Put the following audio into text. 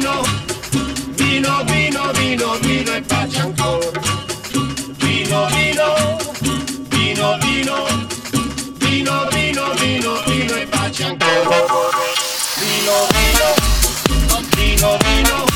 vino, vino, vino, vino, vino en Pachancor. Vino, vino, vino, vino, vino, vino, vino, vino en Pachancor. Vino, vino, vino, vino.